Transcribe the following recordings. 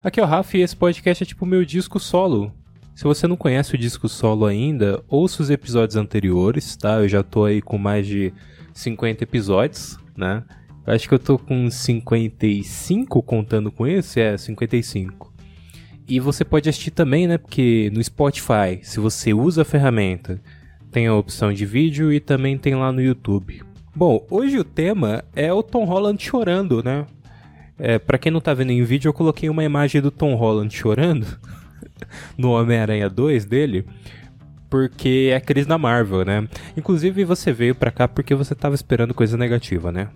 Aqui é o Rafa e esse podcast é tipo meu disco solo. Se você não conhece o disco solo ainda, ouça os episódios anteriores, tá? Eu já tô aí com mais de 50 episódios, né? Eu acho que eu tô com 55 contando com esse, é 55. E você pode assistir também, né? Porque no Spotify, se você usa a ferramenta, tem a opção de vídeo e também tem lá no YouTube. Bom, hoje o tema é o Tom Holland chorando, né? É, para quem não tá vendo em vídeo, eu coloquei uma imagem do Tom Holland chorando no Homem-Aranha 2 dele, porque é crise na Marvel, né? Inclusive você veio pra cá porque você tava esperando coisa negativa, né?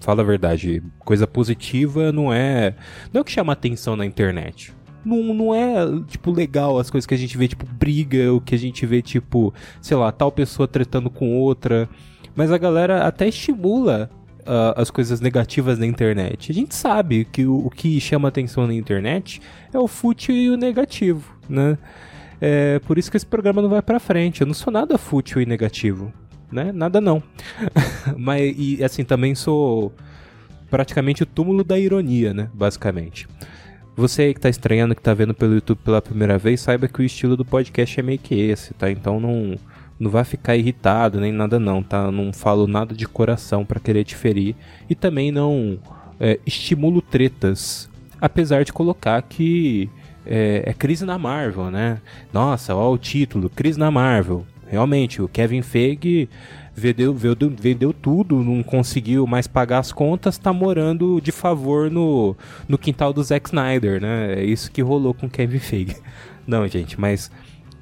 Fala a verdade, coisa positiva não é. Não é o que chama atenção na internet. Não, não é, tipo, legal as coisas que a gente vê, tipo, briga, o que a gente vê, tipo, sei lá, tal pessoa tretando com outra. Mas a galera até estimula uh, as coisas negativas na internet. A gente sabe que o, o, que chama atenção na internet é o fútil e o negativo, né? É por isso que esse programa não vai para frente. Eu não sou nada fútil e negativo, né? Nada não. Mas e assim também sou praticamente o túmulo da ironia, né? Basicamente. Você aí que tá estranhando, que tá vendo pelo YouTube pela primeira vez, saiba que o estilo do podcast é meio que esse, tá? Então não não vai ficar irritado nem nada não, tá? Não falo nada de coração para querer te ferir e também não é, estimulo tretas, apesar de colocar que é, é, crise na Marvel, né? Nossa, olha o título, crise na Marvel. Realmente, o Kevin Feige vendeu, vendeu, vendeu tudo, não conseguiu mais pagar as contas, tá morando de favor no, no quintal do Zack Snyder, né? É isso que rolou com Kevin Feige. Não, gente, mas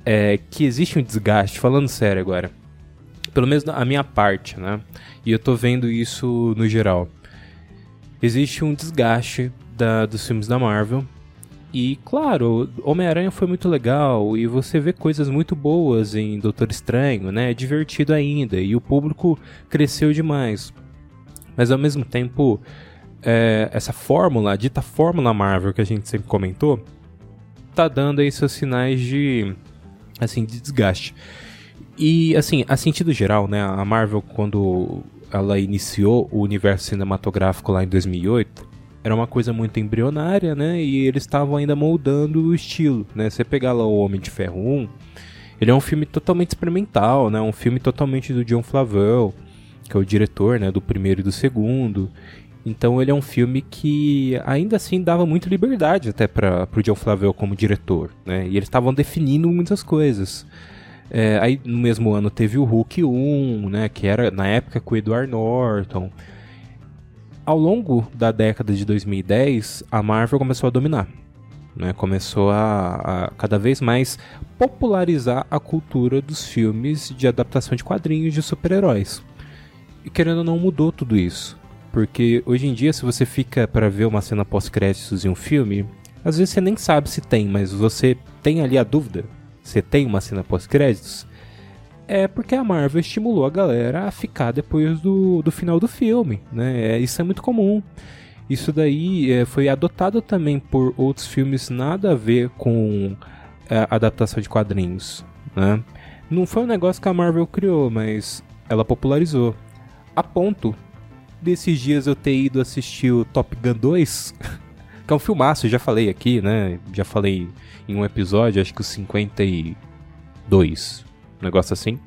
é, que existe um desgaste, falando sério agora, pelo menos a minha parte, né? E eu tô vendo isso no geral. Existe um desgaste da, dos filmes da Marvel. E claro, Homem-Aranha foi muito legal e você vê coisas muito boas em Doutor Estranho, né? É divertido ainda e o público cresceu demais. Mas ao mesmo tempo, é, essa fórmula, a dita fórmula Marvel que a gente sempre comentou, tá dando aí seus sinais de assim, de desgaste. E, assim, a sentido geral, né, a Marvel, quando ela iniciou o universo cinematográfico lá em 2008, era uma coisa muito embrionária, né, e eles estavam ainda moldando o estilo, né, você pegar lá o Homem de Ferro 1, ele é um filme totalmente experimental, né, um filme totalmente do John Favreau, que é o diretor, né, do primeiro e do segundo, então ele é um filme que ainda assim dava muita liberdade até para o John Favreau como diretor, né? E eles estavam definindo muitas coisas. É, aí no mesmo ano teve o Hulk 1, né? Que era na época com o Edward Norton. Ao longo da década de 2010, a Marvel começou a dominar. Né, começou a, a, cada vez mais popularizar a cultura dos filmes de adaptação de quadrinhos de super-heróis. E querendo ou não, mudou tudo isso. Porque hoje em dia, se você fica para ver uma cena pós-créditos em um filme, às vezes você nem sabe se tem, mas você tem ali a dúvida. Você tem uma cena pós-créditos? É porque a Marvel estimulou a galera a ficar depois do, do final do filme, né? É, isso é muito comum. Isso daí é, foi adotado também por outros filmes nada a ver com é, adaptação de quadrinhos, né? Não foi um negócio que a Marvel criou, mas ela popularizou. A ponto desses dias eu ter ido assistir o Top Gun 2, que é um filmaço, já falei aqui, né? Já falei em um episódio, acho que o 52, um negócio assim.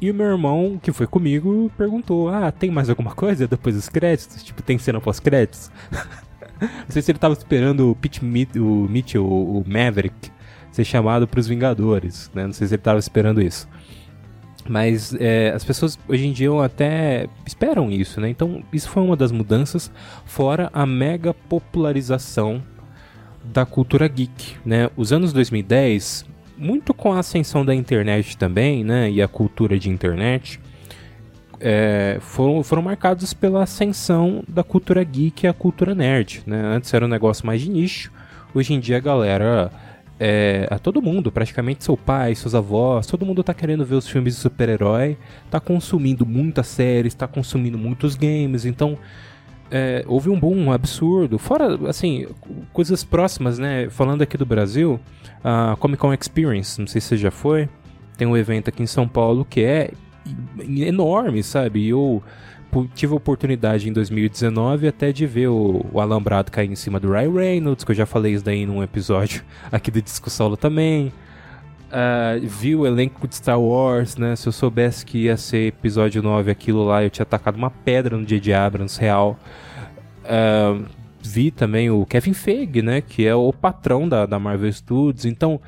E o meu irmão, que foi comigo, perguntou: Ah, tem mais alguma coisa depois dos créditos? Tipo, tem cena pós-créditos? Não sei se ele tava esperando o Pete o Mitchell, o Maverick, ser chamado para os Vingadores, né? Não sei se ele tava esperando isso. Mas é, as pessoas hoje em dia até esperam isso, né? Então isso foi uma das mudanças, fora a mega popularização da cultura geek, né? Os anos 2010, muito com a ascensão da internet também, né? E a cultura de internet, é, foram, foram marcados pela ascensão da cultura geek e a cultura nerd, né? Antes era um negócio mais de nicho, hoje em dia a galera é, a todo mundo, praticamente seu pai, seus avós, todo mundo tá querendo ver os filmes de super-herói, tá consumindo muitas séries, tá consumindo muitos games, então é, houve um boom absurdo. Fora, assim, coisas próximas, né? Falando aqui do Brasil, a Comic Con Experience, não sei se já foi, tem um evento aqui em São Paulo que é enorme, sabe? E eu tive a oportunidade em 2019 até de ver o, o alambrado cair em cima do Ryan Reynolds, que eu já falei isso daí num episódio aqui do Disco Solo também. Uh, vi o elenco de Star Wars, né? Se eu soubesse que ia ser episódio 9 aquilo lá, eu tinha atacado uma pedra no J.J. Abrams real. Uh, vi também o Kevin Feige, né? Que é o patrão da, da Marvel Studios. Então,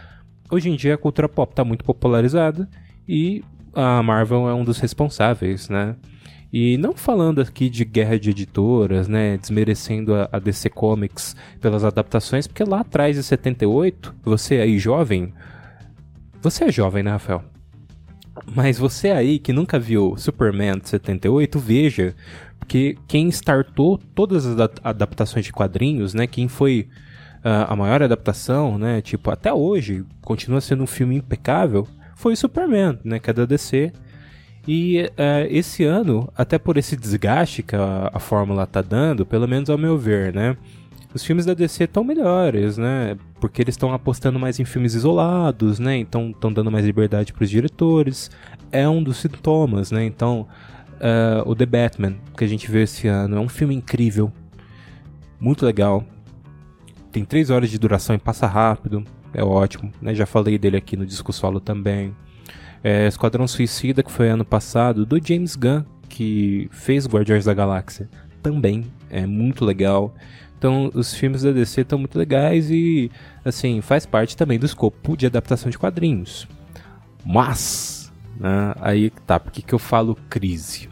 hoje em dia a cultura pop está muito popularizada e a Marvel é um dos responsáveis, né? E não falando aqui de guerra de editoras, né, desmerecendo a, a, DC Comics pelas adaptações, porque lá atrás, em 78, você aí jovem, você é jovem, né, Rafael? Mas você aí que nunca viu Superman de 78, veja, porque quem startou todas as adaptações de quadrinhos, né, quem foi uh, a maior adaptação, né, tipo, até hoje, continua sendo um filme impecável, foi Superman, né, que é da DC. E uh, esse ano, até por esse desgaste que a, a fórmula tá dando, pelo menos ao meu ver, né, os filmes da DC estão melhores, né? Porque eles estão apostando mais em filmes isolados, né? Então estão dando mais liberdade para os diretores. É um dos sintomas, né? Então, uh, o The Batman, que a gente viu esse ano, é um filme incrível, muito legal. Tem três horas de duração e passa rápido é ótimo, né? Já falei dele aqui no disco solo também. É, Esquadrão Suicida, que foi ano passado, do James Gunn, que fez Guardiões da Galáxia, também é muito legal. Então, os filmes da DC estão muito legais e, assim, faz parte também do escopo de adaptação de quadrinhos. Mas, né, aí tá, por que, que eu falo crise?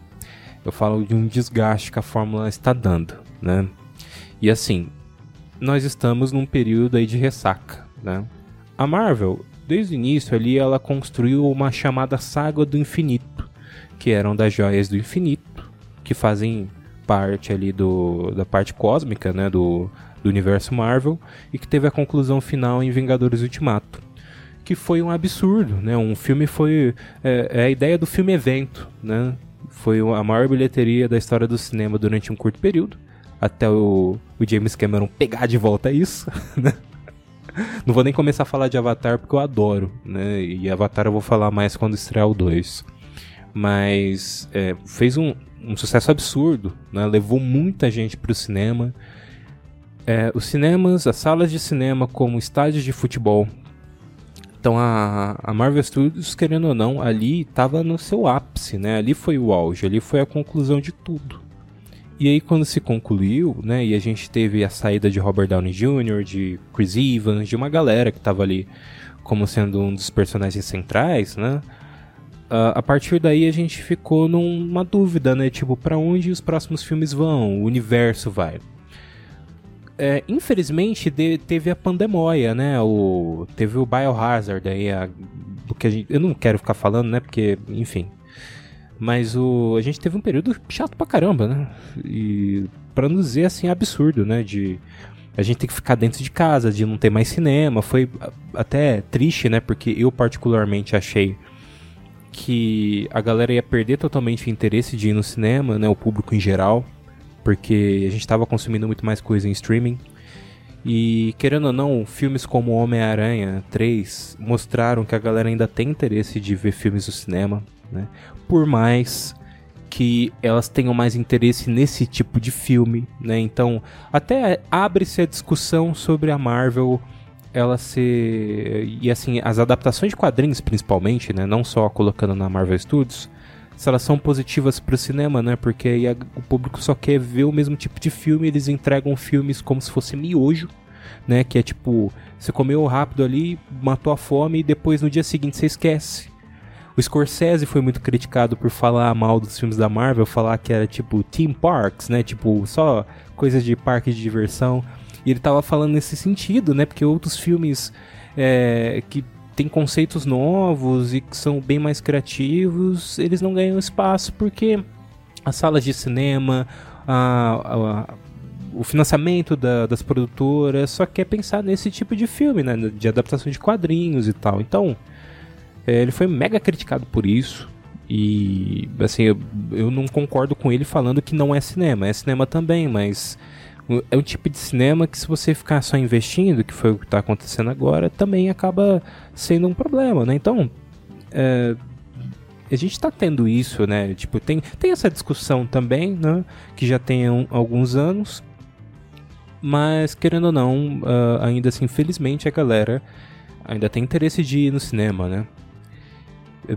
Eu falo de um desgaste que a fórmula está dando, né? E assim, nós estamos num período aí de ressaca né? A Marvel, desde o início ali, ela construiu uma chamada Saga do Infinito, que eram das joias do infinito, que fazem parte ali do, da parte cósmica, né, do, do universo Marvel, e que teve a conclusão final em Vingadores Ultimato. Que foi um absurdo, né? Um filme foi. É, é a ideia do filme evento, né? Foi a maior bilheteria da história do cinema durante um curto período. Até o, o James Cameron pegar de volta isso, né? Não vou nem começar a falar de Avatar porque eu adoro, né? E Avatar eu vou falar mais quando estrear o 2. Mas é, fez um, um sucesso absurdo, né? Levou muita gente para o cinema. É, os cinemas, as salas de cinema como estádios de futebol. Então a, a Marvel Studios, querendo ou não, ali estava no seu ápice, né? Ali foi o auge, ali foi a conclusão de tudo. E aí quando se concluiu, né, e a gente teve a saída de Robert Downey Jr., de Chris Evans, de uma galera que estava ali como sendo um dos personagens centrais, né? Uh, a partir daí a gente ficou numa dúvida, né? Tipo, para onde os próximos filmes vão? O universo vai. É, infelizmente de, teve a pandemia, né? O, teve o Biohazard aí, a, que a gente, eu não quero ficar falando, né? Porque, enfim, mas o, a gente teve um período chato pra caramba, né? E pra não dizer assim, absurdo, né? De a gente ter que ficar dentro de casa, de não ter mais cinema. Foi até triste, né? Porque eu particularmente achei que a galera ia perder totalmente o interesse de ir no cinema, né? O público em geral. Porque a gente estava consumindo muito mais coisa em streaming. E querendo ou não, filmes como Homem-Aranha 3 mostraram que a galera ainda tem interesse de ver filmes no cinema né? Por mais que elas tenham mais interesse nesse tipo de filme, né? Então, até abre-se a discussão sobre a Marvel ela ser e assim, as adaptações de quadrinhos principalmente, né, não só colocando na Marvel Studios, se elas são positivas para o cinema, né? Porque aí o público só quer ver o mesmo tipo de filme, eles entregam filmes como se fosse miojo, né? Que é tipo, você comeu rápido ali, matou a fome e depois no dia seguinte você esquece. O Scorsese foi muito criticado por falar mal dos filmes da Marvel, falar que era tipo theme parks, né? Tipo, só coisas de parque de diversão. E ele tava falando nesse sentido, né? Porque outros filmes é, que têm conceitos novos e que são bem mais criativos, eles não ganham espaço porque as salas de cinema, a, a, o financiamento da, das produtoras só quer pensar nesse tipo de filme, né? De adaptação de quadrinhos e tal. Então, é, ele foi mega criticado por isso. E, assim, eu, eu não concordo com ele falando que não é cinema. É cinema também, mas é um tipo de cinema que se você ficar só investindo, que foi o que está acontecendo agora, também acaba sendo um problema, né? Então, é, a gente tá tendo isso, né? Tipo, tem, tem essa discussão também, né? Que já tem um, alguns anos. Mas, querendo ou não, uh, ainda assim, infelizmente, a galera ainda tem interesse de ir no cinema, né?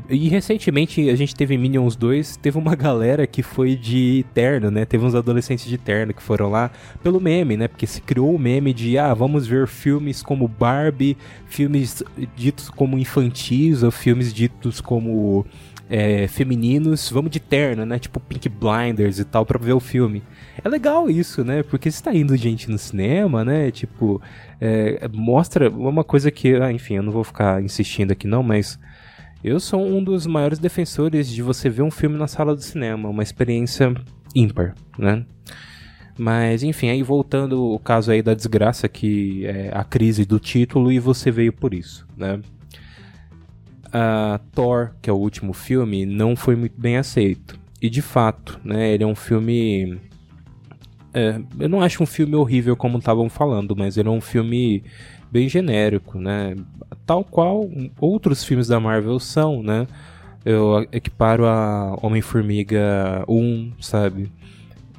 E recentemente a gente teve Minions 2, teve uma galera que foi de terno, né? Teve uns adolescentes de terno que foram lá pelo meme, né? Porque se criou o meme de, ah, vamos ver filmes como Barbie, filmes ditos como infantis ou filmes ditos como é, femininos, vamos de terno, né? Tipo Pink Blinders e tal, pra ver o filme. É legal isso, né? Porque está indo gente no cinema, né? Tipo, é, mostra uma coisa que, ah, enfim, eu não vou ficar insistindo aqui não, mas eu sou um dos maiores defensores de você ver um filme na sala do cinema, uma experiência ímpar, né? Mas, enfim, aí voltando o caso aí da desgraça que é a crise do título e você veio por isso, né? A Thor, que é o último filme, não foi muito bem aceito. E de fato, né, ele é um filme é, eu não acho um filme horrível como estavam falando, mas ele é um filme bem genérico, né? Tal qual outros filmes da Marvel são, né? Eu equiparo a Homem-Formiga 1, sabe?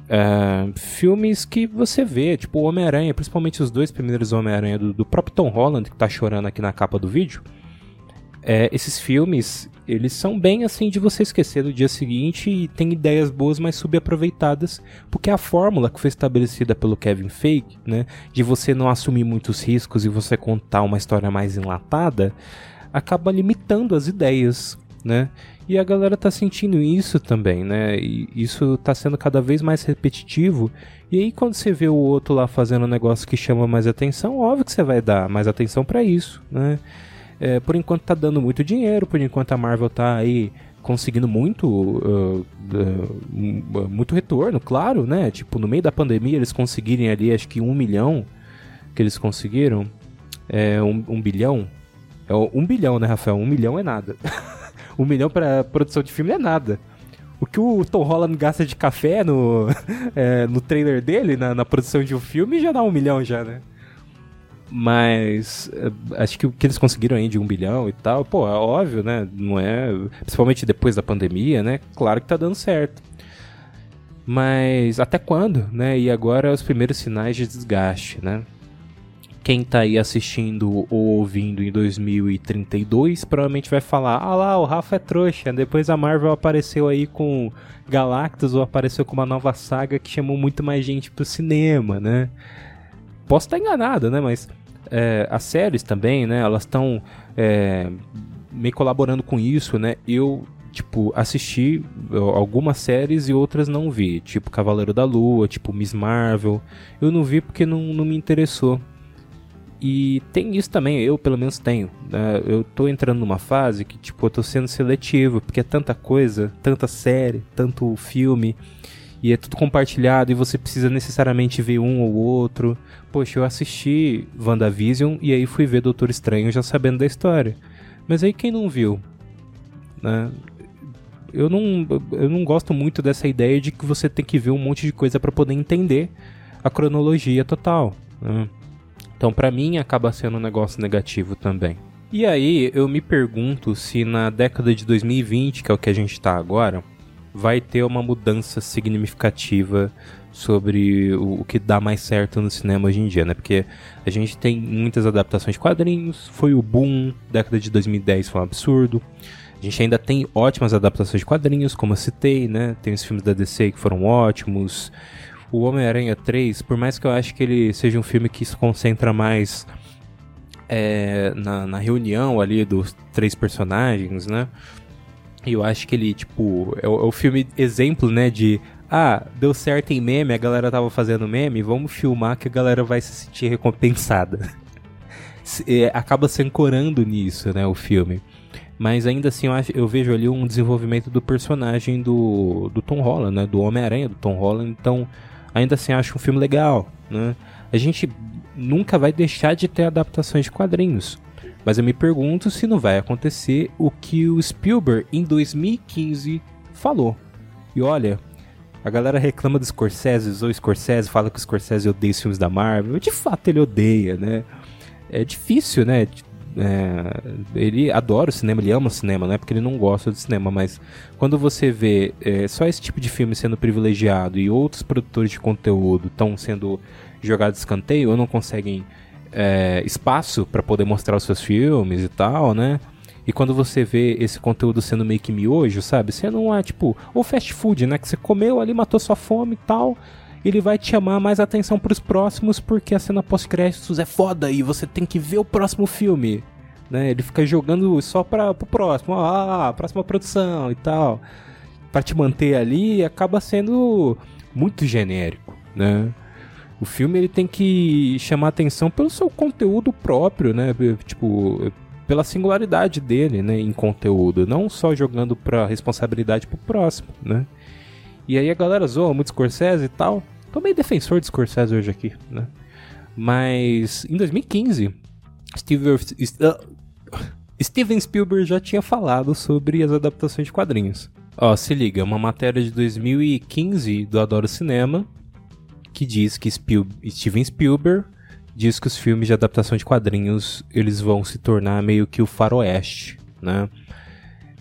É, filmes que você vê, tipo Homem-Aranha, principalmente os dois primeiros Homem-Aranha do, do, próprio Tom Holland, que tá chorando aqui na capa do vídeo. É, esses filmes, eles são bem assim de você esquecer no dia seguinte e tem ideias boas, mas subaproveitadas, porque a fórmula que foi estabelecida pelo Kevin Feige, né, de você não assumir muitos riscos e você contar uma história mais enlatada, acaba limitando as ideias, né? E a galera tá sentindo isso também, né? E isso tá sendo cada vez mais repetitivo. E aí quando você vê o outro lá fazendo um negócio que chama mais atenção, óbvio que você vai dar mais atenção para isso, né? É, por enquanto tá dando muito dinheiro, por enquanto a Marvel tá aí conseguindo muito uh, uh, muito retorno, claro, né? Tipo, no meio da pandemia eles conseguirem ali, acho que um milhão que eles conseguiram, é, um, um bilhão, é um bilhão, né, Rafael? Um milhão é nada. um milhão para produção de filme é nada. O que o Tom Holland gasta de café no, é, no trailer dele, na, na, produção de um filme, já dá um milhão já, né? Mas eh, acho que o que eles conseguiram aí de um bilhão e tal, pô, é óbvio, né? Não é. Principalmente depois da pandemia, né? Claro que tá dando certo. Mas até quando, né? E agora os primeiros sinais de desgaste, né? Quem tá aí assistindo ou ouvindo em 2032 provavelmente vai falar: ah lá, o Rafa é trouxa. Depois a Marvel apareceu aí com Galactus ou apareceu com uma nova saga que chamou muito mais gente pro cinema, né? Posso estar enganado, né? Mas é, as séries também, né? Elas estão é, meio colaborando com isso, né? Eu tipo, assisti algumas séries e outras não vi, tipo Cavaleiro da Lua, tipo Miss Marvel. Eu não vi porque não, não me interessou. E tem isso também, eu pelo menos tenho. Né? Eu tô entrando numa fase que, tipo, eu tô sendo seletivo, porque é tanta coisa, tanta série, tanto filme e é tudo compartilhado e você precisa necessariamente ver um ou outro. Poxa, eu assisti WandaVision e aí fui ver Doutor Estranho já sabendo da história. Mas aí quem não viu? Né? Eu, não, eu não gosto muito dessa ideia de que você tem que ver um monte de coisa para poder entender a cronologia total. Né? Então, para mim, acaba sendo um negócio negativo também. E aí, eu me pergunto se na década de 2020, que é o que a gente está agora, vai ter uma mudança significativa sobre o, o, que dá mais certo no cinema hoje em dia, né? Porque a gente tem muitas adaptações de quadrinhos, foi o boom, década de 2010 foi um absurdo. A gente ainda tem ótimas adaptações de quadrinhos, como eu citei, né? Tem os filmes da DC que foram ótimos. O Homem-Aranha 3, por mais que eu acho que ele seja um filme que se concentra mais é, na, na reunião ali dos três personagens, né? E eu acho que ele, tipo, é o, é o, filme exemplo, né, de ah, deu certo em meme, a galera tava fazendo meme, vamos filmar que a galera vai se sentir recompensada. é, acaba se ancorando nisso, né, o filme. Mas ainda assim eu, acho, eu vejo ali um desenvolvimento do personagem do, do Tom Holland, né, do Homem-Aranha do Tom Holland, então ainda assim acho um filme legal, né. A gente nunca vai deixar de ter adaptações de quadrinhos. Mas eu me pergunto se não vai acontecer o que o Spielberg em 2015 falou. E olha, a galera reclama do Scorsese, ou Scorsese fala que o Scorsese odeia os filmes da Marvel. De fato ele odeia, né? É difícil, né? é, ele adora o cinema, ele ama o cinema, não é porque ele não gosta do cinema, mas quando você vê é, só esse tipo de filme sendo privilegiado e outros produtores de conteúdo estão sendo jogados de escanteio ou não conseguem é, espaço para poder mostrar os seus filmes e tal, né? E quando você vê esse conteúdo sendo meio que miojo, sabe? Você não é tipo, ou fast food, né? Que você comeu ali, matou sua fome e tal. Ele vai te chamar mais atenção pros próximos porque a cena pós-créditos é foda e você tem que ver o próximo filme. Né? Ele fica jogando só para pro próximo, ah, próxima produção e tal. Para te manter ali, acaba sendo muito genérico, né? O filme ele tem que chamar atenção pelo seu conteúdo próprio, né? Tipo, pela singularidade dele, né, em conteúdo, não só jogando pra responsabilidade pro próximo, né? E aí a galera zoa muito Scorsese e tal. Tô meio defensor de Scorsese hoje aqui, né? Mas em 2015, Steve, uh, Steven Spielberg já tinha falado sobre as adaptações de quadrinhos. Ó, se liga, uma matéria de 2015 do Adoro Cinema que diz que Spiel Steven Spielberg diz que os filmes de adaptação de quadrinhos eles vão se tornar meio que o faroeste, né?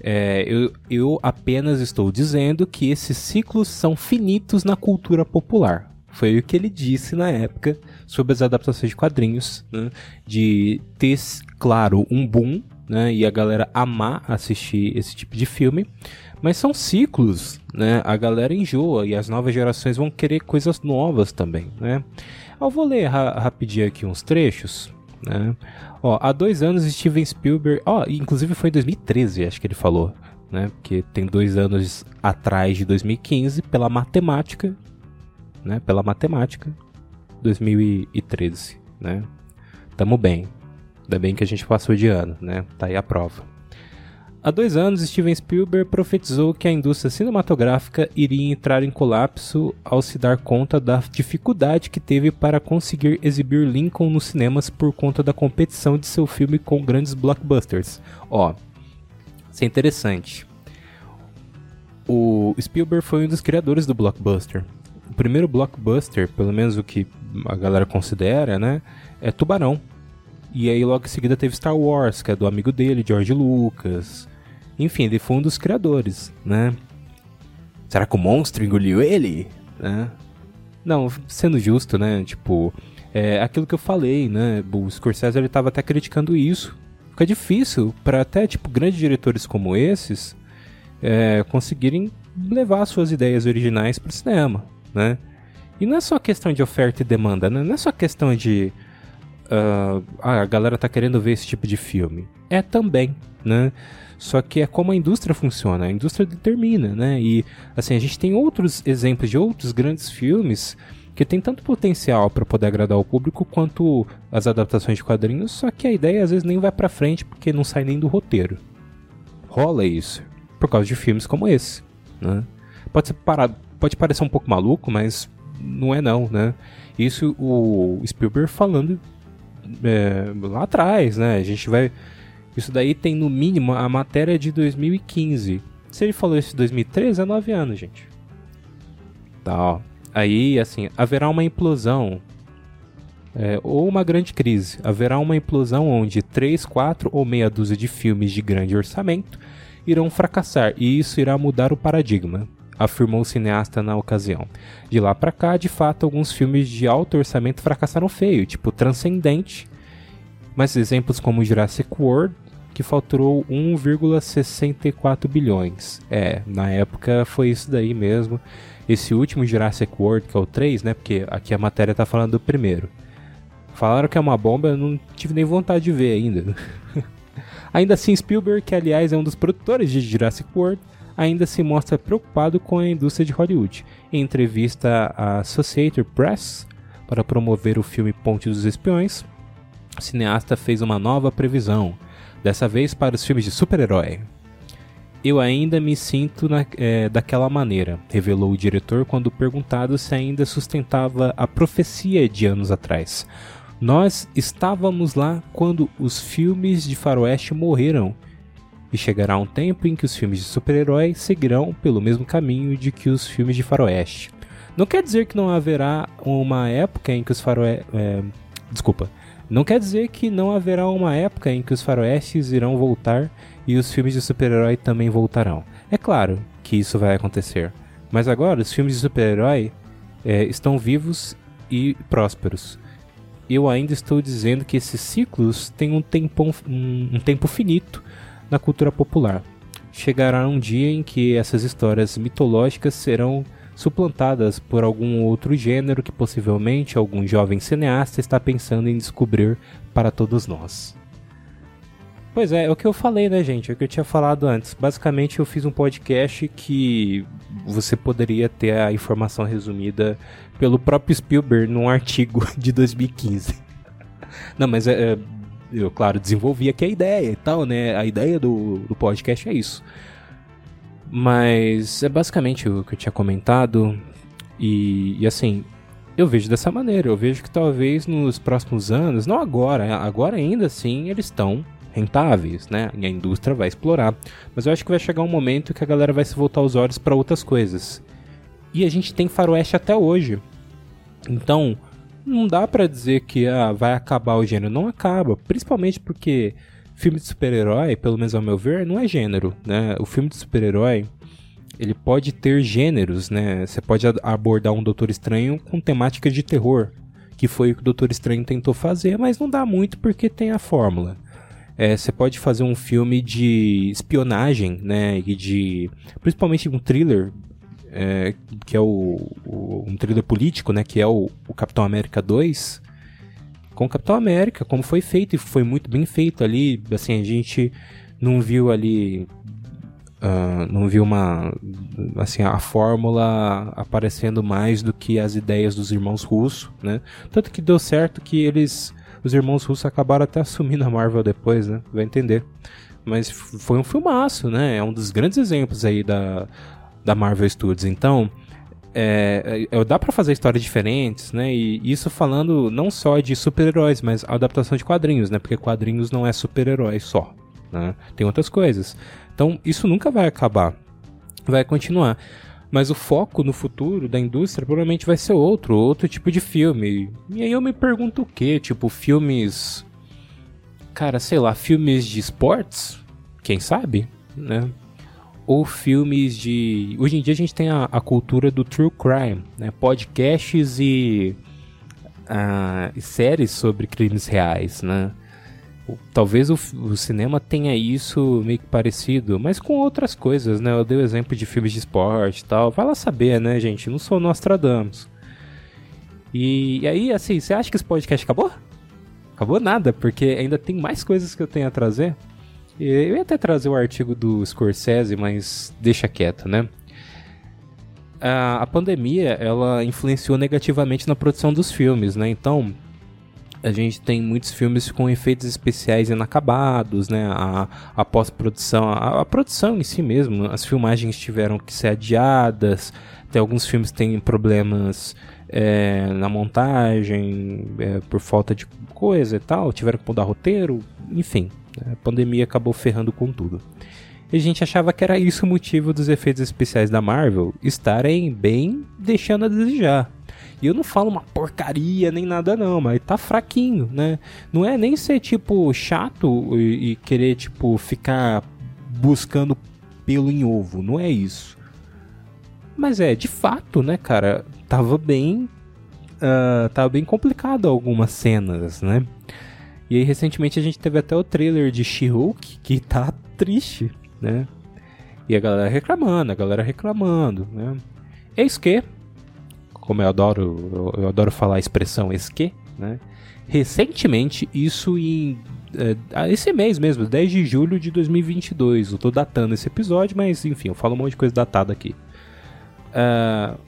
É, eu, eu apenas estou dizendo que esses ciclos são finitos na cultura popular. Foi o que ele disse na época sobre as adaptações de quadrinhos, né? de ter, claro, um boom né? e a galera amar assistir esse tipo de filme, mas são ciclos, né? A galera enjoa e as novas gerações vão querer coisas novas também, né? Eu vou ler ra rapidinho aqui uns trechos. Né? Ó, há dois anos Steven Spielberg, ó, inclusive foi em 2013, acho que ele falou, né? Porque tem dois anos atrás de 2015 pela matemática, né? Pela matemática, 2013, né? Tamo bem. Ainda bem que a gente passou de ano, né? Tá aí a prova. Há dois anos, Steven Spielberg profetizou que a indústria cinematográfica iria entrar em colapso ao se dar conta da dificuldade que teve para conseguir exibir Lincoln nos cinemas por conta da competição de seu filme com grandes blockbusters. Ó, isso é interessante. O Spielberg foi um dos criadores do blockbuster. O primeiro blockbuster, pelo menos o que a galera considera, né, é Tubarão. E aí logo em seguida teve Star Wars, que é do amigo dele, George Lucas. Enfim, ele foi um dos criadores, né? Será que o monstro engoliu ele? Né? Não, sendo justo, né? Tipo, é aquilo que eu falei, né? O Scorsese ele tava até criticando isso. Fica difícil para até tipo grandes diretores como esses é, conseguirem levar suas ideias originais para o cinema, né? E não é só questão de oferta e demanda, né? não é só questão de uh, a galera tá querendo ver esse tipo de filme. É também, né? Só que é como a indústria funciona, a indústria determina, né? E assim, a gente tem outros exemplos de outros grandes filmes que tem tanto potencial para poder agradar o público quanto as adaptações de quadrinhos, só que a ideia às vezes nem vai para frente porque não sai nem do roteiro. Rola isso por causa de filmes como esse, né? Pode ser parado, pode parecer um pouco maluco, mas não é não, né? Isso o Spielberg falando é, lá atrás, né? A gente vai isso daí tem no mínimo a matéria de 2015. Se ele falou isso em 2013, é 9 anos, gente. Tá, ó. Aí, assim, haverá uma implosão é, ou uma grande crise. Haverá uma implosão onde 3, 4 ou meia dúzia de filmes de grande orçamento irão fracassar e isso irá mudar o paradigma, afirmou o cineasta na ocasião. De lá para cá, de fato, alguns filmes de alto orçamento fracassaram feio, tipo Transcendente, mas exemplos como Jurassic World, que faturou 1,64 bilhões. É, na época foi isso daí mesmo. Esse último Jurassic World, que é o 3, né? Porque aqui a matéria tá falando do primeiro. Falaram que é uma bomba, eu não tive nem vontade de ver ainda. ainda assim, Spielberg, que aliás é um dos produtores de Jurassic World, ainda se mostra preocupado com a indústria de Hollywood. Em entrevista à Associated Press, para promover o filme Ponte dos Espiões, o cineasta fez uma nova previsão, dessa vez para os filmes de super-herói. Eu ainda me sinto na, é, daquela maneira, revelou o diretor quando perguntado se ainda sustentava a profecia de anos atrás. Nós estávamos lá quando os filmes de faroeste morreram, e chegará um tempo em que os filmes de super-herói seguirão pelo mesmo caminho de que os filmes de faroeste. Não quer dizer que não haverá uma época em que os faroeste... É, desculpa Não quer dizer que não haverá uma época em que os faroestes irão voltar e os filmes de super-herói também voltarão. É claro que isso vai acontecer, mas agora os filmes de super-herói é, estão vivos e prósperos. Eu ainda estou dizendo que esses ciclos têm um tempo, um, um tempo finito na cultura popular. Chegará um dia em que essas histórias mitológicas serão suplantadas por algum outro gênero que possivelmente algum jovem cineasta está pensando em descobrir para todos nós. Pois é, é o que eu falei, né, gente? É o que eu tinha falado antes. Basicamente, eu fiz um podcast que você poderia ter a informação resumida pelo próprio Spielberg num artigo de 2015. Não, mas é, é, eu, claro, desenvolvi aqui a ideia e tal, né? A ideia do, do podcast é isso. Mas é basicamente o que eu tinha comentado. E, e, assim, eu vejo dessa maneira. Eu vejo que talvez nos próximos anos, não agora, agora ainda assim eles estão rentáveis, né? E a indústria vai explorar. Mas eu acho que vai chegar um momento que a galera vai se voltar os olhos para outras coisas. E a gente tem faroeste até hoje. Então, não dá para dizer que ah, vai acabar o gênero. Não acaba. Principalmente porque filme de super-herói, pelo menos ao meu ver, não é gênero, né? O filme de super-herói, ele pode ter gêneros, né? Você pode abordar um Doutor Estranho com temática de terror, que foi o que o Doutor Estranho tentou fazer, mas não dá muito porque tem a fórmula. É, você pode fazer um filme de espionagem, né? E de. Principalmente um thriller. É, que é o, o, um thriller político, né? Que é o, o Capitão América 2 com o Capitão América, como foi feito, e foi muito bem feito ali. Assim, a gente não viu ali. Uh, não viu uma. Assim, a fórmula aparecendo mais do que as ideias dos irmãos russos, né? Tanto que deu certo que eles. Os irmãos russos acabaram até assumindo a Marvel depois, né? Vai entender. Mas foi um filmaço, né? É um dos grandes exemplos aí da, da Marvel Studios. Então, é, é, dá para fazer histórias diferentes, né? E isso falando não só de super-heróis, mas adaptação de quadrinhos, né? Porque quadrinhos não é super-herói só, né? Tem outras coisas. Então, isso nunca vai acabar. Vai continuar. Mas o foco no futuro da indústria provavelmente vai ser outro, outro tipo de filme. E aí eu me pergunto o que? Tipo, filmes. Cara, sei lá, filmes de esportes? Quem sabe? Né? Ou filmes de. Hoje em dia a gente tem a, a cultura do true crime, né? podcasts e, uh, séries sobre crimes reais, né? Talvez o, o, cinema tenha isso meio que parecido, mas com outras coisas, né? Eu dei o exemplo de filmes de esporte e tal. Vai lá saber, né, gente? Não sou Nostradamus. E, e aí, assim, você acha que esse podcast acabou? Acabou nada, porque ainda tem mais coisas que eu tenho a trazer. Eu ia até trazer o artigo do Scorsese, mas deixa quieto, né? A, a pandemia, ela influenciou negativamente na produção dos filmes, né? Então, a gente tem muitos filmes com efeitos especiais inacabados, né? A, a pós-produção, a, a, produção em si mesmo, as filmagens tiveram que ser adiadas. Tem alguns filmes têm problemas é, na montagem, é, por falta de coisa e tal, tiveram que mudar roteiro, enfim. A pandemia acabou ferrando com tudo. E a gente achava que era isso o motivo dos efeitos especiais da Marvel estarem bem deixando a desejar. E eu não falo uma porcaria nem nada não, mas tá fraquinho, né? Não é nem ser tipo chato e, e querer tipo ficar buscando pelo em ovo, não é isso. Mas é, de fato, né, cara, tava bem uh, tava bem complicado algumas cenas, né? E aí, recentemente, a gente teve até o trailer de She-Hulk, que tá triste, né? E a galera reclamando, a galera reclamando, né? Eis que, como eu adoro, eu, eu adoro falar a expressão eis que, né? Recentemente, isso em é, esse mês mesmo, 10 de julho de 2022. Eu tô datando esse episódio, mas enfim, eu falo um monte de coisa datada aqui. Uh,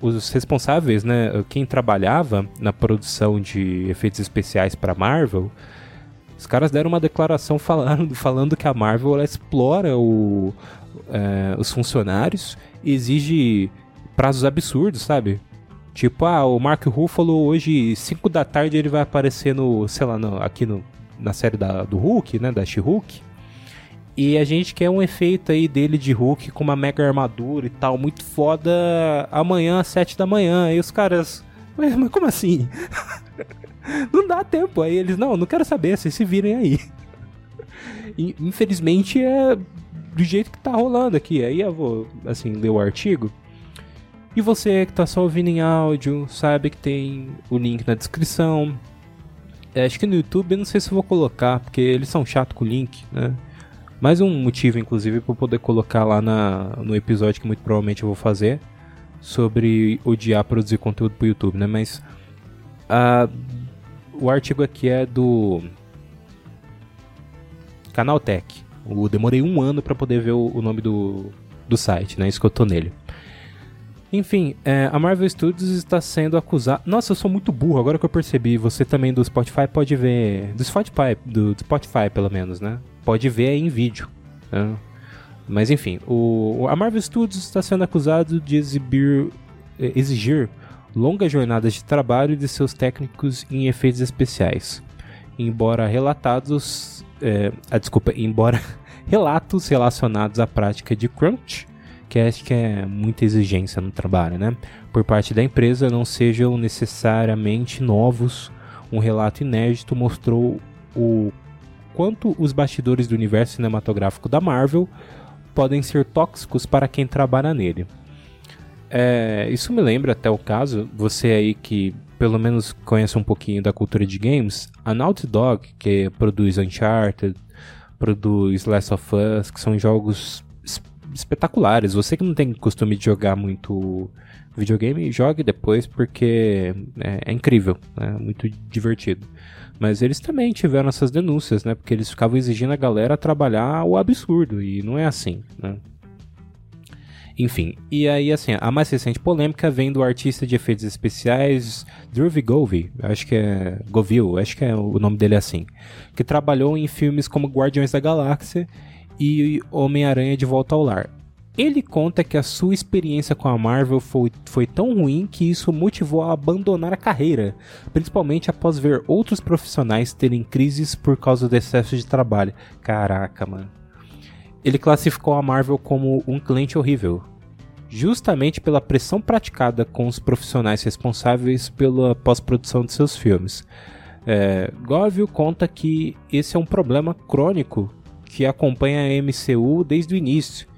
os responsáveis, né, quem trabalhava na produção de efeitos especiais para Marvel, os caras deram uma declaração falando, falando que a Marvel ela explora o, é, os funcionários e exige prazos absurdos, sabe? Tipo, ah, o Mark Ruffalo hoje, 5 da tarde, ele vai aparecer no, sei lá, no, aqui no, na série da, do Hulk, né, da She-Hulk. E a gente quer um efeito aí dele de Hulk com uma mega armadura e tal, muito foda, amanhã às 7 da manhã. E os caras, mas como assim? não dá tempo. Aí eles, não, não quero saber, vocês se virem aí. Infelizmente é do jeito que tá rolando aqui. Aí eu vou, assim, ler o artigo. E você que tá só ouvindo em áudio, sabe que tem o link na descrição. É, acho que no YouTube não sei se eu vou colocar, porque eles são chato com o link, né? Mais um motivo, inclusive, para poder colocar lá na, no episódio que muito provavelmente eu vou fazer sobre odiar produzir conteúdo pro YouTube, né? Mas uh, o artigo aqui é do Canaltech. Eu demorei um ano para poder ver o, o, nome do, do site, né? Isso que eu tô nele. Enfim, é, a Marvel Studios está sendo acusada. Nossa, eu sou muito burro, agora que eu percebi. Você também do Spotify pode ver. Do Spotify, do Spotify pelo menos, né? Pode ver em vídeo. Né? Mas enfim, o, a Marvel Studios está sendo acusado de exibir, é, exigir longas jornadas de trabalho de seus técnicos em efeitos especiais. Embora relatados. É, ah, desculpa, embora relatos relacionados à prática de crunch que acho que é muita exigência no trabalho, né? Por parte da empresa não sejam necessariamente novos. Um relato inédito mostrou o quanto os bastidores do universo cinematográfico da Marvel podem ser tóxicos para quem trabalha nele. É, isso me lembra até o caso, você aí que pelo menos conhece um pouquinho da cultura de games, a Naughty Dog, que produz Uncharted, produz Last of Us, que são jogos espetaculares. Você que não tem costume de jogar muito videogame, jogue depois porque é, é incrível, é muito divertido. Mas eles também tiveram essas denúncias, né? Porque eles ficavam exigindo a galera trabalhar o absurdo e não é assim, né? Enfim, e aí assim, a mais recente polêmica vem do artista de efeitos especiais Drew Govey, acho que é Govil, acho que é o nome dele é assim, que trabalhou em filmes como Guardiões da Galáxia e Homem-Aranha de Volta ao Lar. Ele conta que a sua experiência com a Marvel foi, foi tão ruim que isso motivou a abandonar a carreira, principalmente após ver outros profissionais terem crises por causa do excesso de trabalho. Caraca, mano. Ele classificou a Marvel como um cliente horrível, justamente pela pressão praticada com os profissionais responsáveis pela pós-produção de seus filmes. É, Govil conta que esse é um problema crônico que acompanha a MCU desde o início,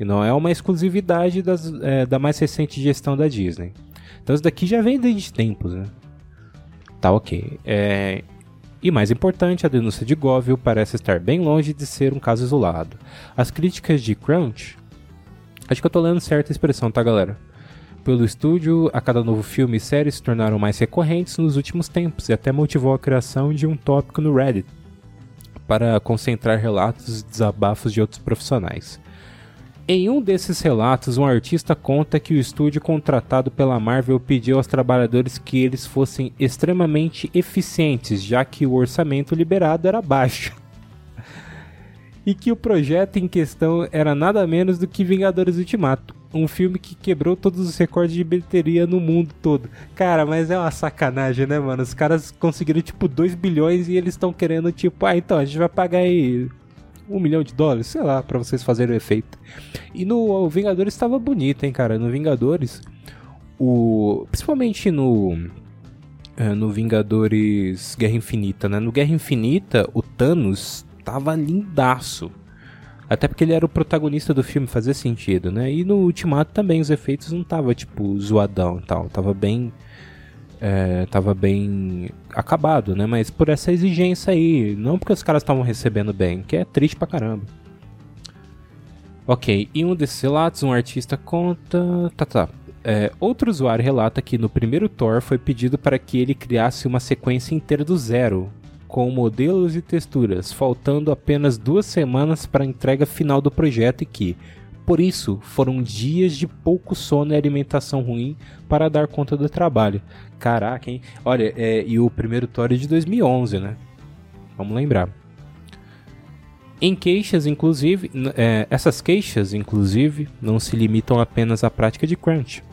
e não é uma exclusividade das, é, da mais recente gestão da Disney. Então isso daqui já vem desde tempos, né? Tá ok. É... E mais importante, a denúncia de Govil parece estar bem longe de ser um caso isolado. As críticas de Crunch. Acho que eu tô lendo certa expressão, tá, galera? Pelo estúdio, a cada novo filme e série se tornaram mais recorrentes nos últimos tempos e até motivou a criação de um tópico no Reddit para concentrar relatos e desabafos de outros profissionais. Em um desses relatos, um artista conta que o estúdio contratado pela Marvel pediu aos trabalhadores que eles fossem extremamente eficientes, já que o orçamento liberado era baixo. e que o projeto em questão era nada menos do que Vingadores Ultimato um filme que quebrou todos os recordes de bilheteria no mundo todo. Cara, mas é uma sacanagem, né, mano? Os caras conseguiram, tipo, 2 bilhões e eles estão querendo, tipo, ah, então, a gente vai pagar aí um milhão de dólares, sei lá, para vocês fazerem o efeito. E no Vingadores estava bonito, hein, cara? No Vingadores, o... Principalmente no... É, no Vingadores Guerra Infinita, né? No Guerra Infinita, o Thanos tava lindaço. Até porque ele era o protagonista do filme, fazia sentido, né? E no Ultimato também os efeitos não tava tipo zoadão e tal, tava bem é, tava bem acabado, né? Mas por essa exigência aí, não porque os caras estavam recebendo bem, que é triste pra caramba. Ok, em um desses relatos, um artista conta. Tá, tá. É, outro usuário relata que no primeiro Thor foi pedido para que ele criasse uma sequência inteira do zero, com modelos e texturas, faltando apenas duas semanas para a entrega final do projeto e que, por isso, foram dias de pouco sono e alimentação ruim para dar conta do trabalho. Caraca, hein? Olha, é, e o primeiro Thor é de 2011, né? Vamos lembrar. Em queixas, inclusive, é, essas queixas, inclusive, não se limitam apenas à prática de crunch,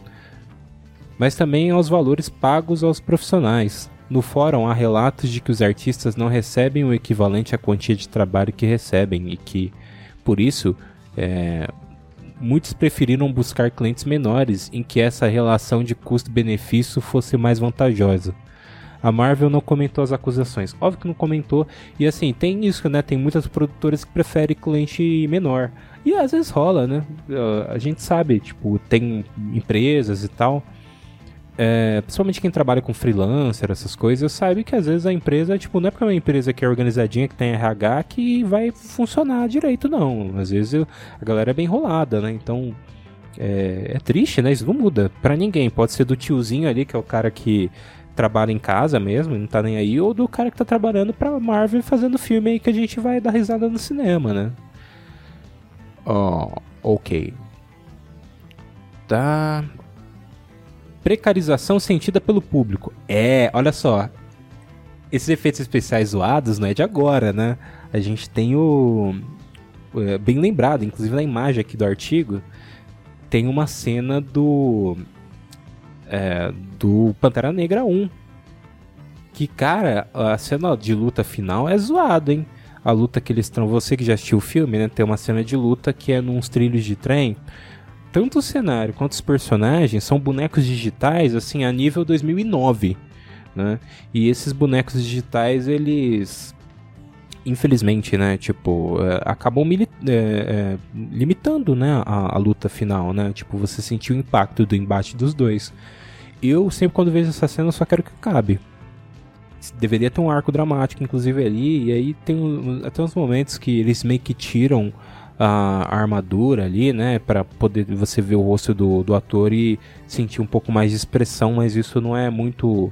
mas também aos valores pagos aos profissionais, no fórum há relatos de que os artistas não recebem o equivalente à quantia de trabalho que recebem e que, por isso, é, muitos preferiram buscar clientes menores em que essa relação de custo-benefício fosse mais vantajosa. A Marvel não comentou as acusações. Óbvio que não comentou. E assim, tem isso, né? Tem muitas produtoras que preferem cliente menor. E às vezes rola, né? A gente sabe, tipo, tem empresas e tal. É, principalmente quem trabalha com freelancer, essas coisas, sabe que às vezes a empresa, tipo, não é porque é uma empresa que é organizadinha, que tem RH, que vai funcionar direito, não. Às vezes a galera é bem enrolada, né? Então é, é triste, né? Isso não muda para ninguém. Pode ser do tiozinho ali, que é o cara que trabalha em casa mesmo, não tá nem aí, ou do cara que tá trabalhando pra Marvel fazendo filme aí que a gente vai dar risada no cinema, né? Oh, ok. Tá. Precarização sentida pelo público. É, olha só. Esses efeitos especiais zoados não é de agora, né? A gente tem o. É, bem lembrado, inclusive na imagem aqui do artigo, tem uma cena do é, do Pantera Negra 1. Que, cara, a cena de luta final é zoado, hein? A luta que eles estão. Você que já assistiu o filme, né? Tem uma cena de luta que é nos trilhos de trem. Tanto o cenário quanto os personagens são bonecos digitais, assim, a nível 2009. Né? E esses bonecos digitais, eles infelizmente, né, tipo, é, acabam é, é, limitando, né, a, a, luta final, né, tipo, você sentiu o impacto do embate dos dois. Eu sempre quando vejo essa cena só quero que acabe. Deveria ter um arco dramático, inclusive ali, e aí tem até uns momentos que eles meio que tiram a, armadura ali, né, para poder você ver o rosto do, do ator e sentir um pouco mais de expressão, mas isso não é muito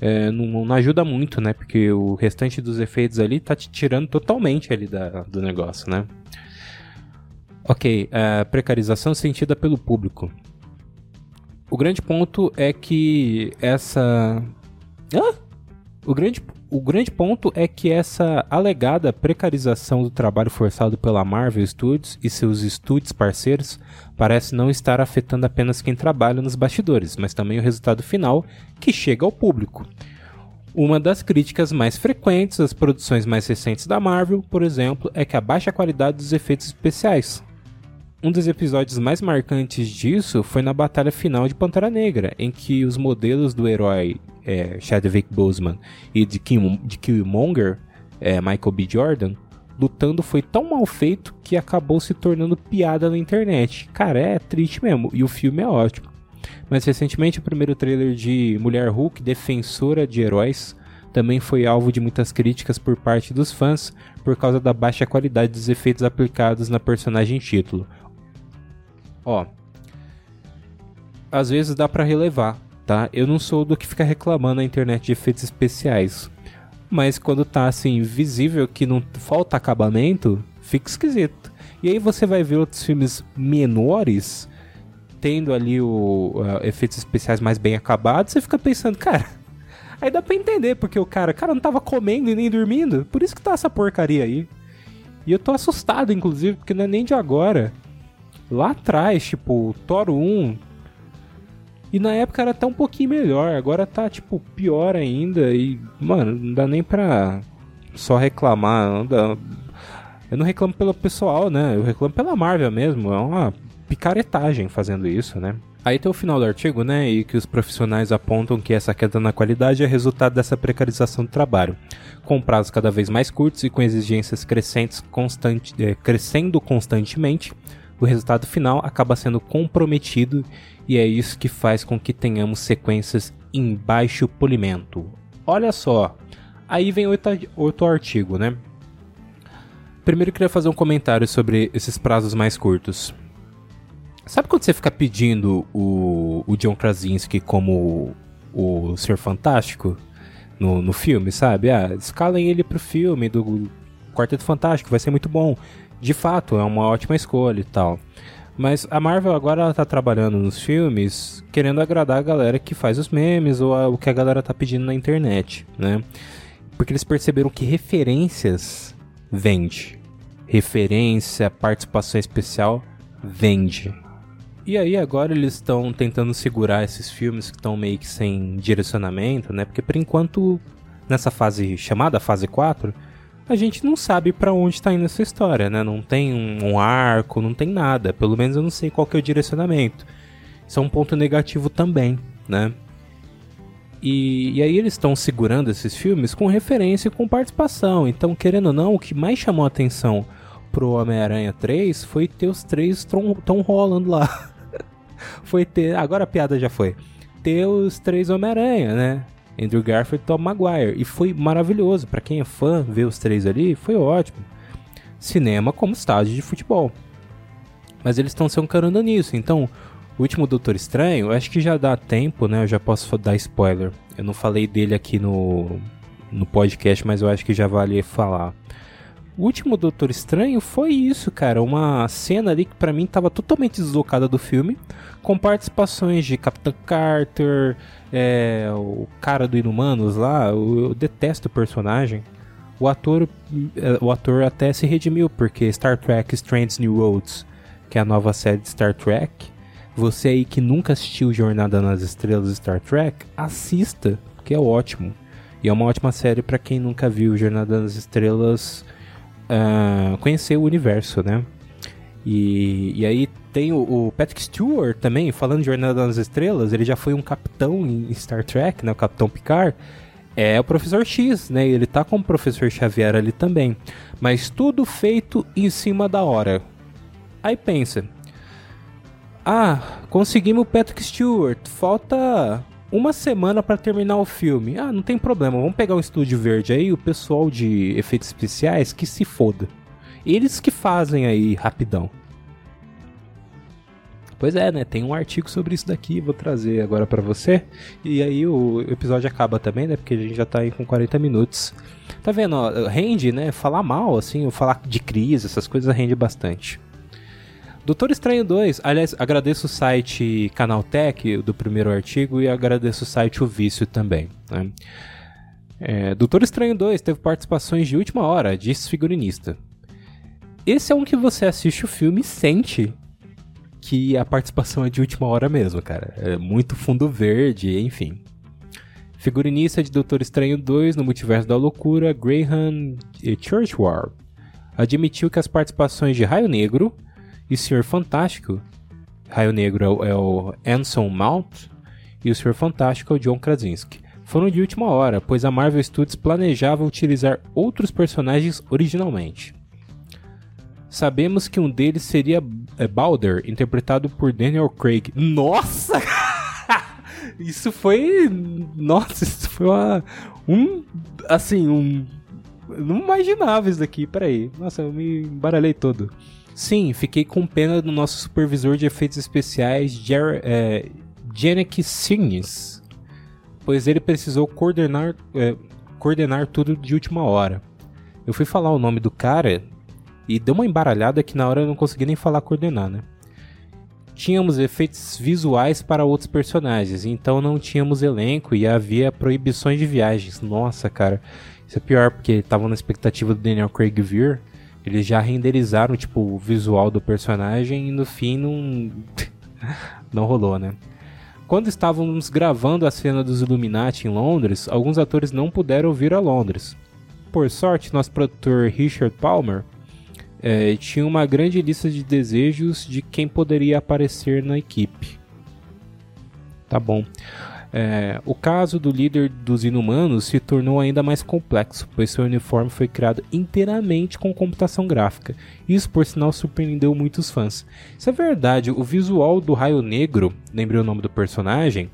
é, não, não, ajuda muito, né? Porque o restante dos efeitos ali tá te tirando totalmente ali da, do negócio, né? Ok, a precarização sentida pelo público. O grande ponto é que essa. Ah! O grande, o grande ponto é que essa alegada precarização do trabalho forçado pela Marvel Studios e seus estúdios parceiros parece não estar afetando apenas quem trabalha nos bastidores, mas também o resultado final que chega ao público. Uma das críticas mais frequentes às produções mais recentes da Marvel, por exemplo, é que a baixa qualidade dos efeitos especiais, um dos episódios mais marcantes disso foi na batalha final de Pantera Negra, em que os modelos do herói é, Chadwick Boseman e de, Kim, de Killmonger, é, Michael B. Jordan, lutando foi tão mal feito que acabou se tornando piada na internet. Cara, é triste mesmo, e o filme é ótimo. Mas recentemente o primeiro trailer de Mulher Hulk, Defensora de Heróis, também foi alvo de muitas críticas por parte dos fãs por causa da baixa qualidade dos efeitos aplicados na personagem título, Ó, às vezes dá para relevar, tá? Eu não sou do que fica reclamando na internet de efeitos especiais. Mas quando tá assim visível que não falta acabamento, fica esquisito. E aí você vai ver outros filmes menores tendo ali o uh, efeitos especiais mais bem acabados, você fica pensando, cara, aí dá para entender porque o cara, cara não tava comendo e nem dormindo, por isso que tá essa porcaria aí. E eu tô assustado inclusive, porque não é nem de agora lá atrás, tipo, Thor 1. E na época era até um pouquinho melhor, agora tá, tipo, pior ainda. E, mano, não dá nem pra só reclamar. Não dá... Eu não reclamo pelo pessoal, né? Eu reclamo pela Marvel mesmo. É uma picaretagem fazendo isso, né? Aí tem o final do artigo, né? E que os profissionais apontam que essa queda na qualidade é resultado dessa precarização do trabalho, com prazos cada vez mais curtos e com exigências crescentes constante, é, crescendo constantemente o resultado final acaba sendo comprometido e é isso que faz com que tenhamos sequências em baixo polimento. Olha só, aí vem outro, outro artigo, né? Primeiro eu queria fazer um comentário sobre esses prazos mais curtos. Sabe quando você fica pedindo o, o John Krasinski como o, o Ser Fantástico no, no filme, sabe? Ah, escalem ele pro filme do Quarteto Fantástico, vai ser muito bom de fato é uma ótima escolha e tal. Mas a Marvel agora ela tá trabalhando nos filmes querendo agradar a galera que faz os memes ou a, o que a galera tá pedindo na internet, né? Porque eles perceberam que referências vende. Referência, participação especial vende. E aí agora eles estão tentando segurar esses filmes que estão meio que sem direcionamento, né? Porque por enquanto nessa fase chamada fase 4, a gente não sabe para onde tá indo essa história, né? Não tem um, um, arco, não tem nada. Pelo menos eu não sei qual que é o direcionamento. Isso é um ponto negativo também, né? E, e aí eles estão segurando esses filmes com referência e com participação. Então, querendo ou não, o que mais chamou a atenção pro Homem-Aranha 3 foi ter os três tão rolando lá. foi ter. Agora a piada já foi. Ter os três Homem-Aranha, né? Andrew Garfield e Tom Maguire. E foi maravilhoso. para quem é fã, ver os três ali, foi ótimo. Cinema como estádio de futebol. Mas eles estão se encarando nisso. Então, o último Doutor Estranho, acho que já dá tempo, né? Eu já posso dar spoiler. Eu não falei dele aqui no, no podcast, mas eu acho que já vale falar. O último Doutor Estranho foi isso, cara. Uma cena ali que para mim tava totalmente deslocada do filme, com participações de Capitão Carter, é, o cara do Inumanos lá. Eu, eu detesto o personagem. O ator, é, o ator até se redimiu, porque Star Trek Strange New Roads, que é a nova série de Star Trek, você aí que nunca assistiu Jornada nas Estrelas Star Trek, assista, que é ótimo. E é uma ótima série para quem nunca viu Jornada nas Estrelas uh, conhecer o universo, né? E, e aí tem o, o, Patrick Stewart também, falando de Jornada nas Estrelas, ele já foi um capitão em Star Trek, né? O Capitão Picard. É o Professor X, né? Ele tá com o Professor Xavier ali também. Mas tudo feito em cima da hora. Aí pensa, ah, conseguimos o Patrick Stewart. Falta uma semana para terminar o filme. Ah, não tem problema. Vamos pegar um estúdio verde aí, o pessoal de efeitos especiais que se foda. Eles que fazem aí rapidão. Pois é, né? Tem um artigo sobre isso daqui, vou trazer agora para você. E aí o episódio acaba também, né? Porque a gente já tá aí com 40 minutos. Tá vendo? Ó, rende, né? Falar mal, assim, falar de crise, essas coisas rende bastante. Doutor Estranho 2, aliás, agradeço o site Canaltech do primeiro artigo e agradeço o site O Vício também. Né? É, Doutor Estranho 2 teve participações de última hora, disse figurinista. Esse é um que você assiste o filme e sente que a participação é de última hora mesmo, cara. É muito fundo verde, enfim. Figurinista de Doutor Estranho 2 no Multiverso da Loucura, Graham Churchward admitiu que as participações de Raio Negro, e Senhor Fantástico, Raio Negro é o, é o Anson Mount e o Senhor Fantástico é o John Krasinski. Foram de última hora, pois a Marvel Studios planejava utilizar outros personagens originalmente. Sabemos que um deles seria é, Balder, interpretado por Daniel Craig. Nossa! isso foi. Nossa, isso foi uma. Um. Assim, um. Não imaginava isso daqui, peraí. Nossa, eu me embaralhei todo. Sim, fiquei com pena do nosso supervisor de efeitos especiais, Jer é, Janek Signes, pois ele precisou coordenar, é, coordenar tudo de última hora. Eu fui falar o nome do cara e deu uma embaralhada que na hora eu não consegui nem falar coordenar, né? Tínhamos efeitos visuais para outros personagens, então não tínhamos elenco e havia proibições de viagens. Nossa, cara, isso é pior porque estavam na expectativa do Daniel Craig vir eles já renderizaram, tipo, o visual do personagem e no fim não. não rolou, né? Quando estávamos gravando a cena dos Illuminati em Londres, alguns atores não puderam vir a Londres. Por sorte, nosso produtor Richard Palmer é, tinha uma grande lista de desejos de quem poderia aparecer na equipe. Tá bom. É, o caso do líder dos inumanos se tornou ainda mais complexo, pois seu uniforme foi criado inteiramente com computação gráfica. Isso, por sinal, surpreendeu muitos fãs. Isso é verdade, o visual do Raio Negro, lembrei o nome do personagem,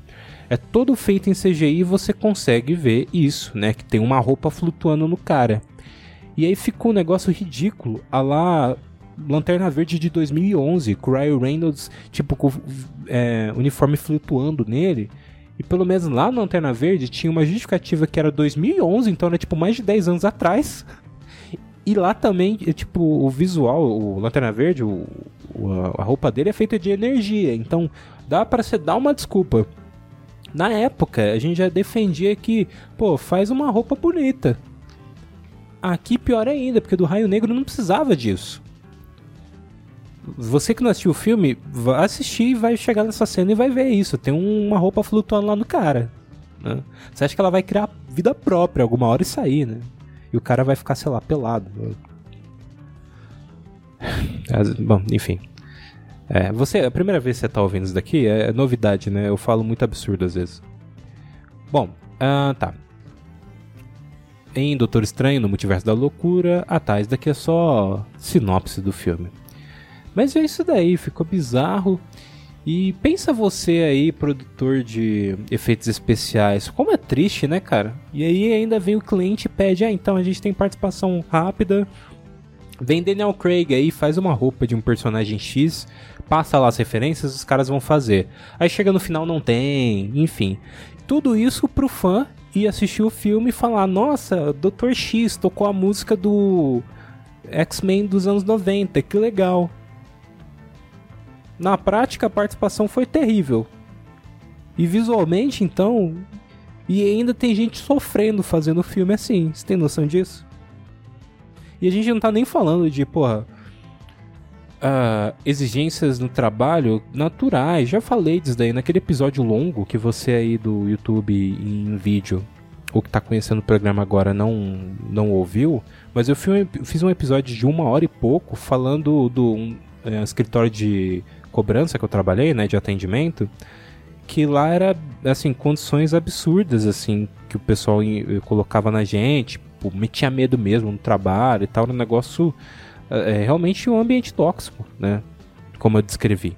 é todo feito em CGI e você consegue ver isso, né? Que tem uma roupa flutuando no cara. E aí ficou um negócio ridículo, a lá Lanterna Verde de 2011, com o Ryan Reynolds, tipo, com é, uniforme flutuando nele. E pelo menos lá na Lanterna Verde tinha uma justificativa que era 2011, então era tipo mais de 10 anos atrás. E lá também, é, tipo, o visual, o Lanterna Verde, o, a roupa dele é feita de energia, então dá para você dar uma desculpa. Na época, a gente já defendia que, pô, faz uma roupa bonita. Aqui pior ainda, porque do Raio Negro não precisava disso. Você que não assistiu o filme, vai assistir e vai chegar nessa cena e vai ver isso. Tem uma roupa flutuando lá no cara. Né? Você acha que ela vai criar vida própria alguma hora e sair, né? E o cara vai ficar, sei lá, pelado. Bom, enfim. É, você, a primeira vez que você tá ouvindo isso daqui é, novidade, né? Eu falo muito absurdo às vezes. Bom, uh, tá. Em Doutor Estranho, no Multiverso da Loucura, ah tá, isso daqui é só sinopse do filme. Mas é isso daí, ficou bizarro. E pensa você aí, produtor de efeitos especiais, como é triste, né, cara? E aí ainda vem o cliente e pede, ah, então a gente tem participação rápida. Vem Daniel Craig aí, faz uma roupa de um personagem X, passa lá as referências, os caras vão fazer. Aí chega no final, não tem, enfim. Tudo isso pro fã ir assistir o filme e falar, nossa, Dr. X tocou a música do X-Men dos anos 90, que legal. Na prática, a participação foi terrível. E visualmente, então. E ainda tem gente sofrendo fazendo filme assim. Você tem noção disso? E a gente não tá nem falando de, porra. Uh, exigências no trabalho naturais. Já falei disso daí naquele episódio longo que você aí do YouTube em vídeo, ou que tá conhecendo o programa agora, não, não ouviu. Mas eu fiz um episódio de uma hora e pouco falando do um, é, escritório de cobrança que eu trabalhei, né, de atendimento, que lá era, assim, condições absurdas, assim, que o pessoal colocava na gente, tipo, metia medo mesmo no trabalho e tal, era um negócio, é, realmente um ambiente tóxico, né, como eu descrevi.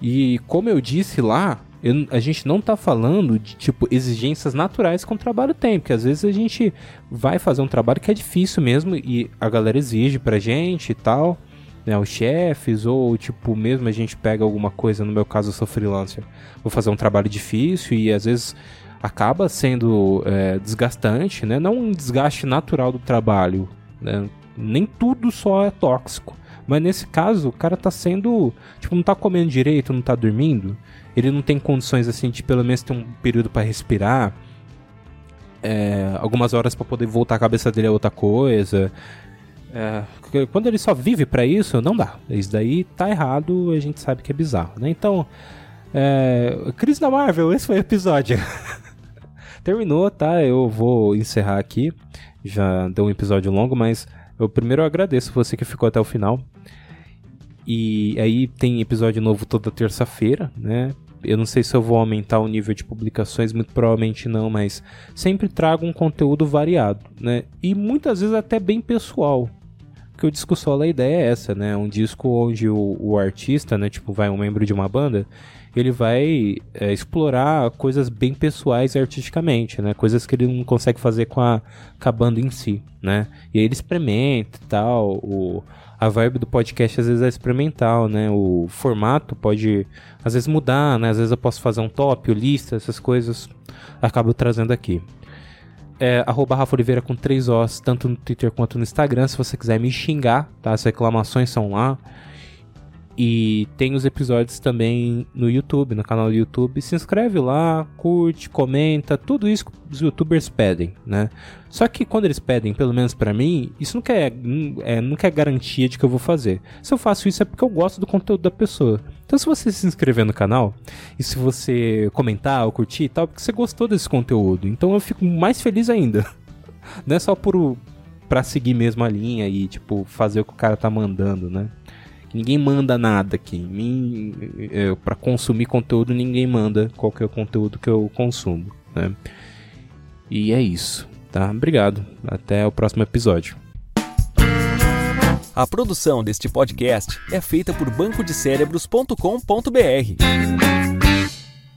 E como eu disse lá, eu, a gente não tá falando de, tipo, exigências naturais que o trabalho tem, porque às vezes a gente vai fazer um trabalho que é difícil mesmo e a galera exige pra gente e tal, né, os chefes, ou tipo, mesmo a gente pega alguma coisa, no meu caso eu sou freelancer, vou fazer um trabalho difícil e às vezes acaba sendo é, desgastante, né? Não um desgaste natural do trabalho, né? Nem tudo só é tóxico. Mas nesse caso, o cara tá sendo. Tipo, não tá comendo direito, não tá dormindo. Ele não tem condições assim de pelo menos ter um período para respirar. É, algumas horas para poder voltar a cabeça dele a outra coisa. É, quando ele só vive para isso, não dá. Isso daí tá errado, a gente sabe que é bizarro, né? Então, é, Crise da Marvel, esse foi o episódio. Terminou, tá? Eu vou encerrar aqui. Já deu um episódio longo, mas eu primeiro agradeço você que ficou até o final. E aí tem episódio novo toda terça-feira, né? Eu não sei se eu vou aumentar o nível de publicações, muito provavelmente não, mas sempre trago um conteúdo variado, né? E muitas vezes até bem pessoal. Porque o disco solo, a ideia é essa, né? Um disco onde o, o artista, né? Tipo, vai um membro de uma banda, ele vai é, explorar coisas bem pessoais artisticamente, né? Coisas que ele não consegue fazer com a, com a banda em si, né? E aí ele experimenta e tal. O, a vibe do podcast às vezes é experimental, né? O formato pode às vezes mudar, né? Às vezes eu posso fazer um top, lista, essas coisas. Acabo trazendo aqui é Rafa Oliveira com três Os, tanto no Twitter quanto no Instagram, se você quiser me xingar, tá? As reclamações são lá. E tem os episódios também no YouTube, no canal do YouTube. Se inscreve lá, curte, comenta, tudo isso que os youtubers pedem, né? Só que quando eles pedem, pelo menos para mim, isso não quer, é, não quer garantia de que eu vou fazer. Se eu faço isso é porque eu gosto do conteúdo da pessoa. Então se você se inscrever no canal, e se você comentar ou curtir e tal, é porque você gostou desse conteúdo. Então eu fico mais feliz ainda. Não é só por pra seguir mesmo a linha e, tipo, fazer o que o cara tá mandando, né? Ninguém manda nada aqui. Mim, é, para consumir conteúdo, ninguém manda qualquer conteúdo que eu consumo. Né? E é isso. Tá? Obrigado. Até o próximo episódio. A produção deste podcast é feita por bancodecerebros.com.br.